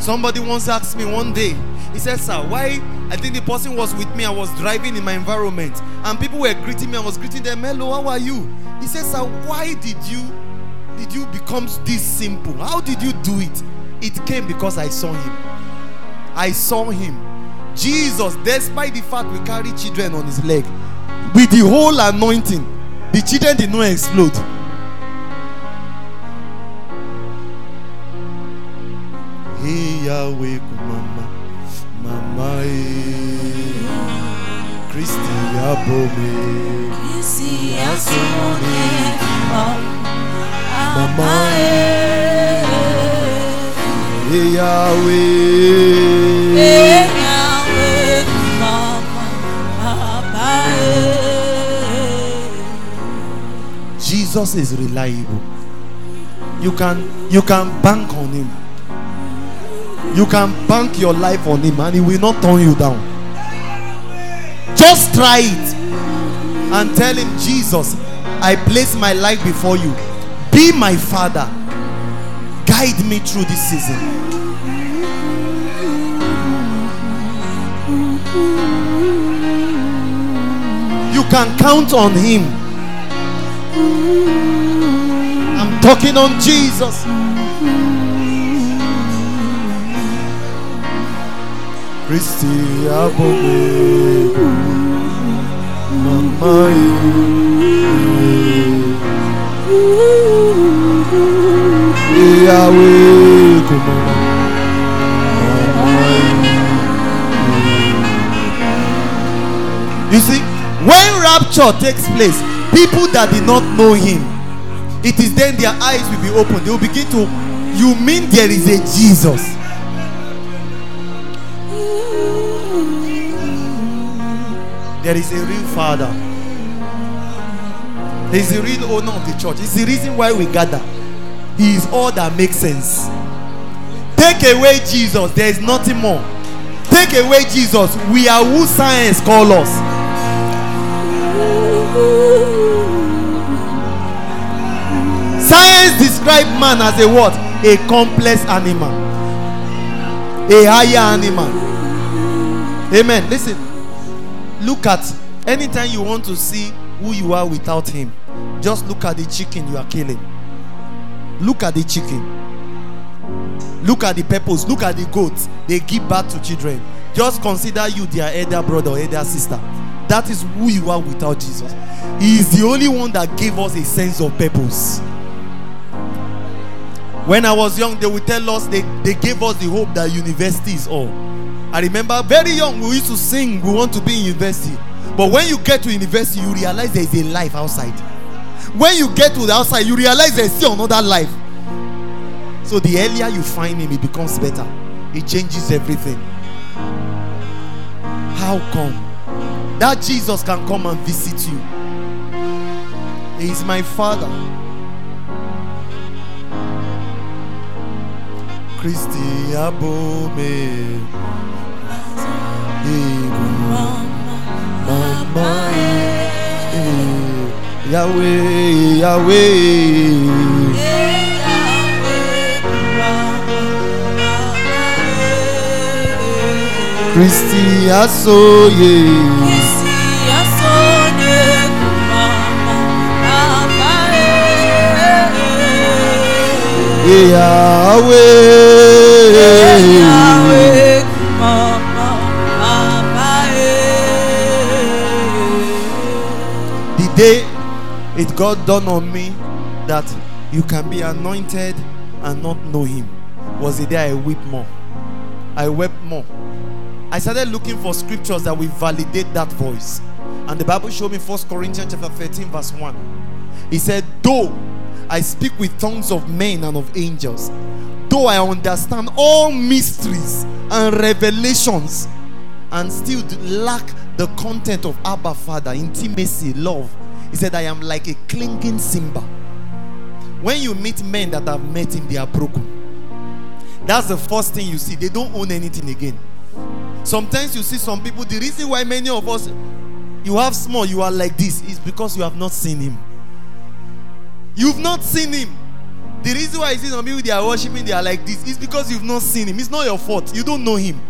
Somebody once asked me one day, he said, Sir, why? I think the person was with me. I was driving in my environment, and people were greeting me. I was greeting them. Hello, how are you? He said, Sir, why did you did you become this simple? How did you do it? It came because I saw him. I saw him. Jesus, despite the fact we carry children on his leg, with the whole anointing, the children did not explode. Hey Yahweh, mama, mama. Christi abome, mama, Yahweh. Jesus is reliable. You can you can bank on him. You can bank your life on him and he will not turn you down. Just try it and tell him, Jesus, I place my life before you. Be my father. Guide me through this season. You can count on him. I'm talking on Jesus. Christi abome mama You see, when rapture takes place, people that did not know him, it is then their eyes will be opened. They will begin to, you mean there is a Jesus? There is a real father. Is the real owner of the church. It's the reason why we gather. He is all that makes sense. Take away Jesus, there is nothing more. Take away Jesus, we are who science call us. Science describes man as a what? A complex animal. A higher animal. Amen. Listen. Look at anytime you want to see who you are without him. Just look at the chicken you are killing. Look at the chicken. Look at the purpose. Look at the goats. They give birth to children. Just consider you their elder brother or elder sister. That is who you are without Jesus. He is the only one that gave us a sense of purpose. When I was young, they would tell us they, they gave us the hope that university is all. I remember very young, we used to sing, we want to be in university. But when you get to university, you realize there is a life outside. When you get to the outside, you realize there's still another life. So the earlier you find him, it becomes better. It changes everything. How come? That Jesus can come and visit you. He is my father. Christi abome. Mama, eh, Yahweh, Yahweh. Christi asoye. Eh, Yahweh. The day it got done on me that you can be anointed and not know him was it there I wept more. I wept more. I started looking for scriptures that will validate that voice. And the Bible showed me First Corinthians chapter 13, verse 1. He said, Though I speak with tongues of men and of angels, though I understand all mysteries and revelations, and still lack the content of Abba Father, intimacy, love. He said, I am like a clinging cymbal. When you meet men that have met him, they are broken. That's the first thing you see. They don't own anything again. Sometimes you see some people, the reason why many of us you have small, you are like this, is because you have not seen him. You've not seen him. The reason why I see some people they are worshiping, they are like this, is because you've not seen him. It's not your fault. You don't know him.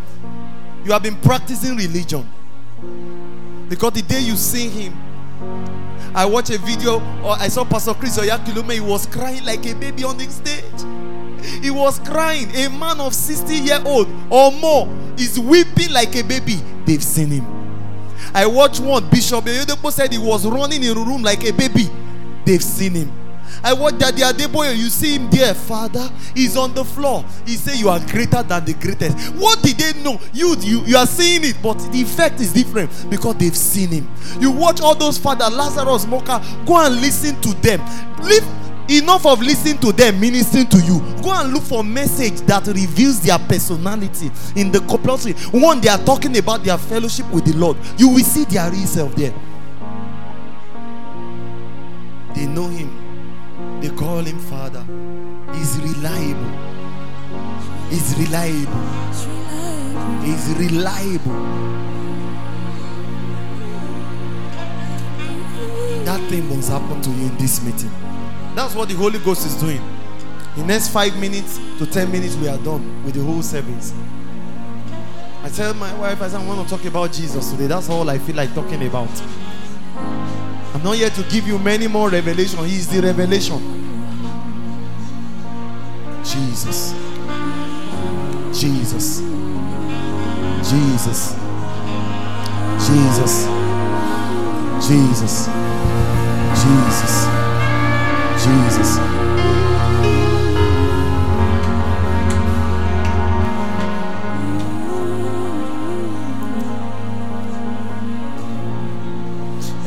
You have been practicing religion. Because the day you see him, I watched a video or I saw Pastor Chris Oyakhilome, he was crying like a baby on the stage. He was crying. A man of 60 year old or more is weeping like a baby. They've seen him. I watched one Bishop Oyedepo said he was running in a room like a baby. They've seen him. I watched Daddy Adeboye. You see him there, Father. He's on the floor. He say you are greater than the greatest. What did they know? You, you, you are seeing it, but the effect is different because they've seen him. You watch all those Father Lazarus Muoka. Go and listen to them. Leave enough of listening to them ministering to you. Go and look for message that reveals their personality in the compulsory. One, they are talking about their fellowship with the Lord. You will see their real self there. They know him. They call him Father. He's reliable. He's reliable. He's reliable. That thing must happen to you in this meeting. That's what the Holy Ghost is doing. In next five minutes to ten minutes, we are done with the whole service. I tell my wife, I said, I want to talk about Jesus today. That's all I feel like talking about. I'm not here to give you many more revelation. He is the revelation. Jesus. Jesus. Jesus. Jesus. Jesus. Jesus. Jesus.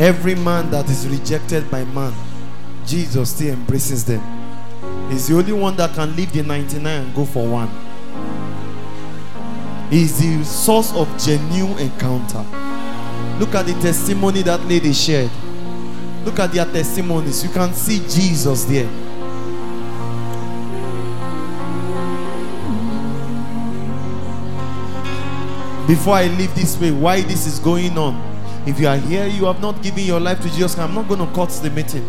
Every man that is rejected by man, Jesus still embraces them. He's the only one that can leave the 99 and go for one. He's the source of genuine encounter. Look at the testimony that lady shared. Look at their testimonies. You can see Jesus there. Before I leave this way, why this is going on? If you are here, you have not given your life to Jesus. I'm not going to cut the meeting.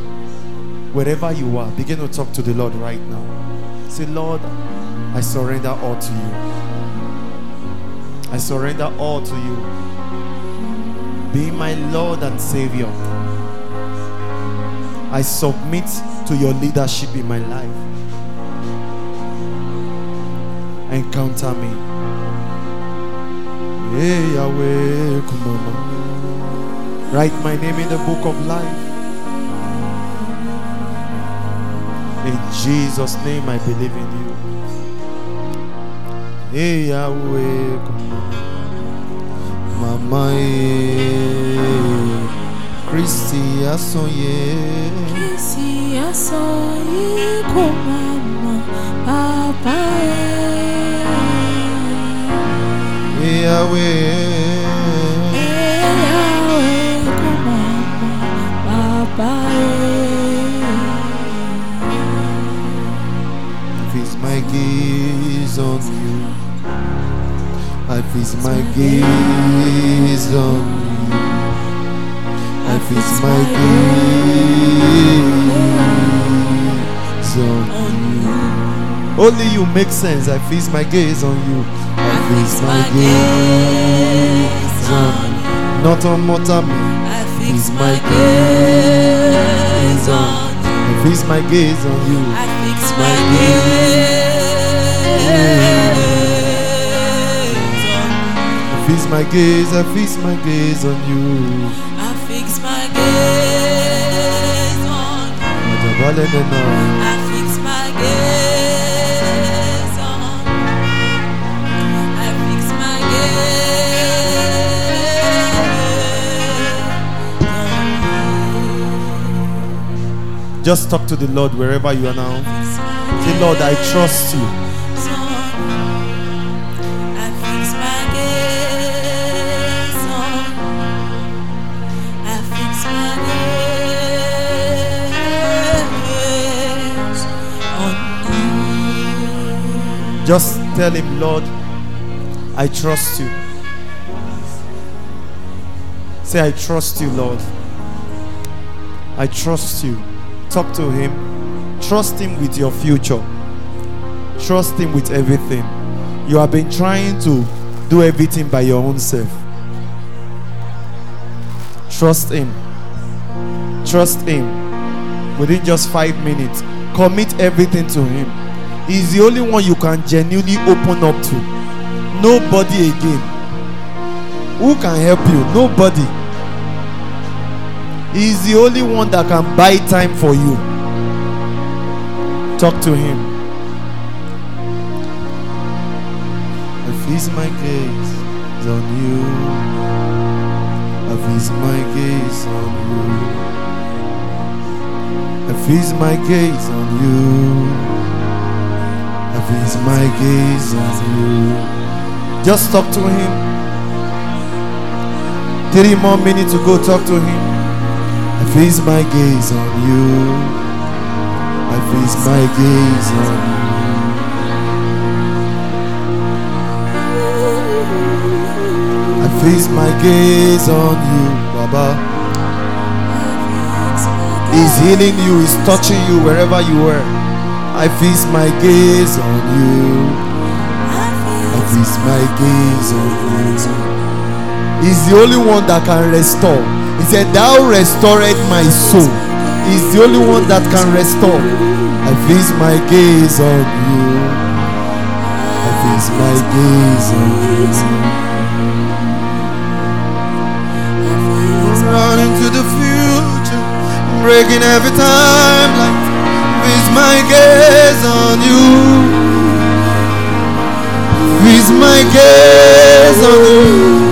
Wherever you are, begin to talk to the Lord right now. Say, Lord, I surrender all to you. I surrender all to you. Be my Lord and Savior. I submit to your leadership in my life. Encounter me. Hey, Yahweh, Kumama. Write my name in the book of life. In Jesus' name, I believe in you. Hey, Yahweh. Mama, eh, Christy.
Kisi asoyi ko mama papa
Hey, Yahweh. I fix my gaze on you. I fix my gaze on you. I fix my gaze on you. Only you make sense. I fix my gaze on you. I fix my gaze on you. Not on Motami.
I
Fix my gaze on I fix my gaze on you.
I fix my gaze on
I fix my gaze, I fix my gaze on you.
I fix my gaze on. I
Just talk to the Lord wherever you are now. Say, Lord, I trust you. Just tell him, Lord, I trust you. Say, I trust you, Lord. I trust you. Talk to him. Trust Him with your future. Trust Him with everything. You have been trying to do everything by your own self. Trust Him. Trust Him. Within just five minutes, commit everything to Him. He's the only one you can genuinely open up to. Nobody again. Who can help you? Nobody. He's the only one that can buy time for you. Talk to Him. I fix my gaze on you. I fix my gaze on you. I fix my gaze on you. I fix my gaze on you. Just talk to him. Three more minutes to go talk to him. I fix my gaze on you. I fix my gaze on you. I fix my gaze on you, Baba. He's healing you, He's touching you wherever you were. I fix my gaze on you. I fix my gaze on you. He's the only one that can restore. He said, Thou restored my soul. He's the only one that can restore. I fix my gaze on you. I fix my gaze on you. Running to the future, breaking every time fix my gaze on you. Fix my gaze on you.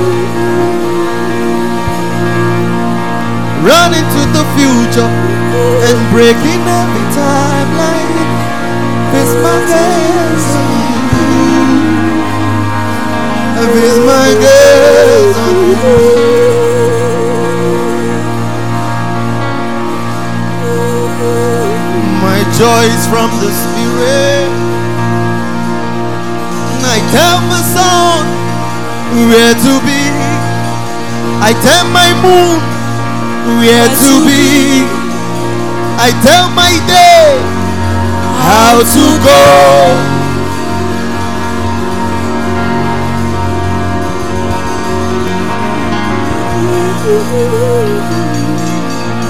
Running to the future and breaking every time like fix my gaze on you. Fix my gaze on you. My joy is from the Spirit. I tell my sun where to be. I tell my moon where to be. I tell my day how to go.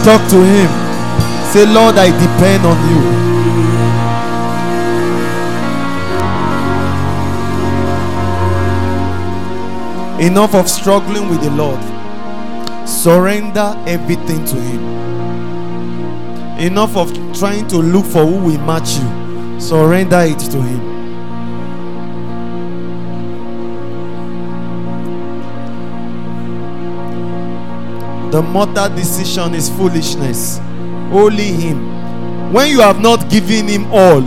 Talk to him. Say, Lord, I depend on you. Enough of struggling with the Lord. Surrender everything to Him. Enough of trying to look for who will match you. Surrender it to Him. The mortal decision is foolishness. Only Him. When you have not given Him all,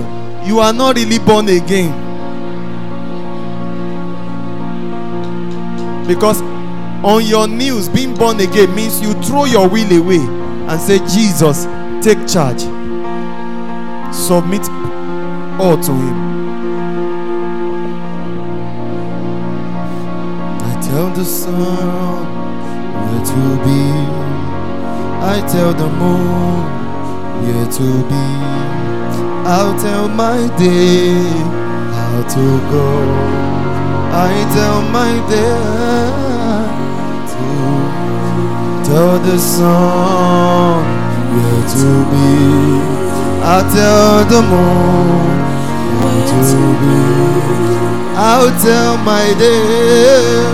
you are not really born again. Because on your knees, being born again means you throw your will away and say, Jesus, take charge. Submit all to Him. I tell the sun where to be. I tell the moon where to be. I'll tell my day how to go. I tell my day tell the sun where to be. I tell the moon where to be. I'll tell my day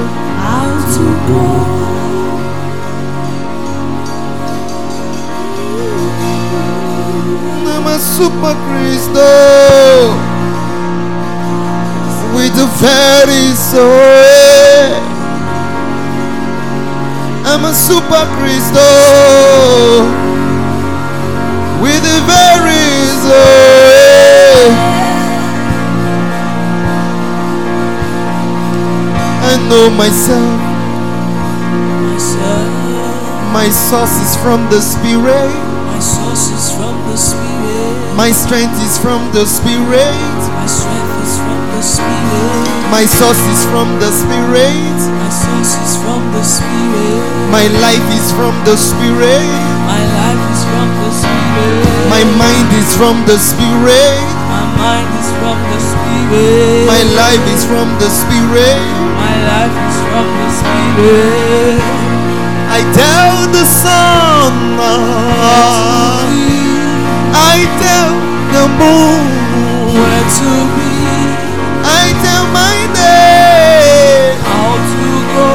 How to go.
I'm a super crystal with a very soul. I'm a super crystal with a very soul. I know myself.
Myself,
My source is from the spirit.
my source is from the Spirit.
My strength is from the spirit.
My strength is from the Spirit.
My source is from the spirit.
My source is from the Spirit.
My life is from the spirit.
My life is from the Spirit.
My mind is from the Spirit.
My mind is from the Spirit.
My life is from the Spirit.
My life is from the Spirit.
I tell the sun. I tell the moon.
Where to be,
tell my day.
how to go.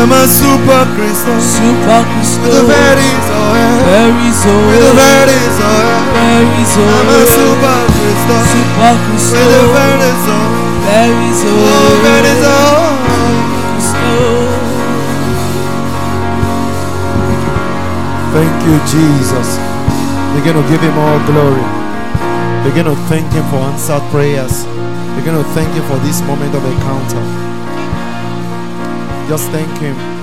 I'm a super Christian.
Super
With the very soil.
Very
With the
so.
very soil.
Very so.
I'm a super Christian.
Super
With the
Christo.
very soil.
Very so.
Oh, very soil. Thank you, Jesus. Begin to give him all glory. Begin to thank him for answered prayers. Begin to thank him for this moment of encounter. Just thank him.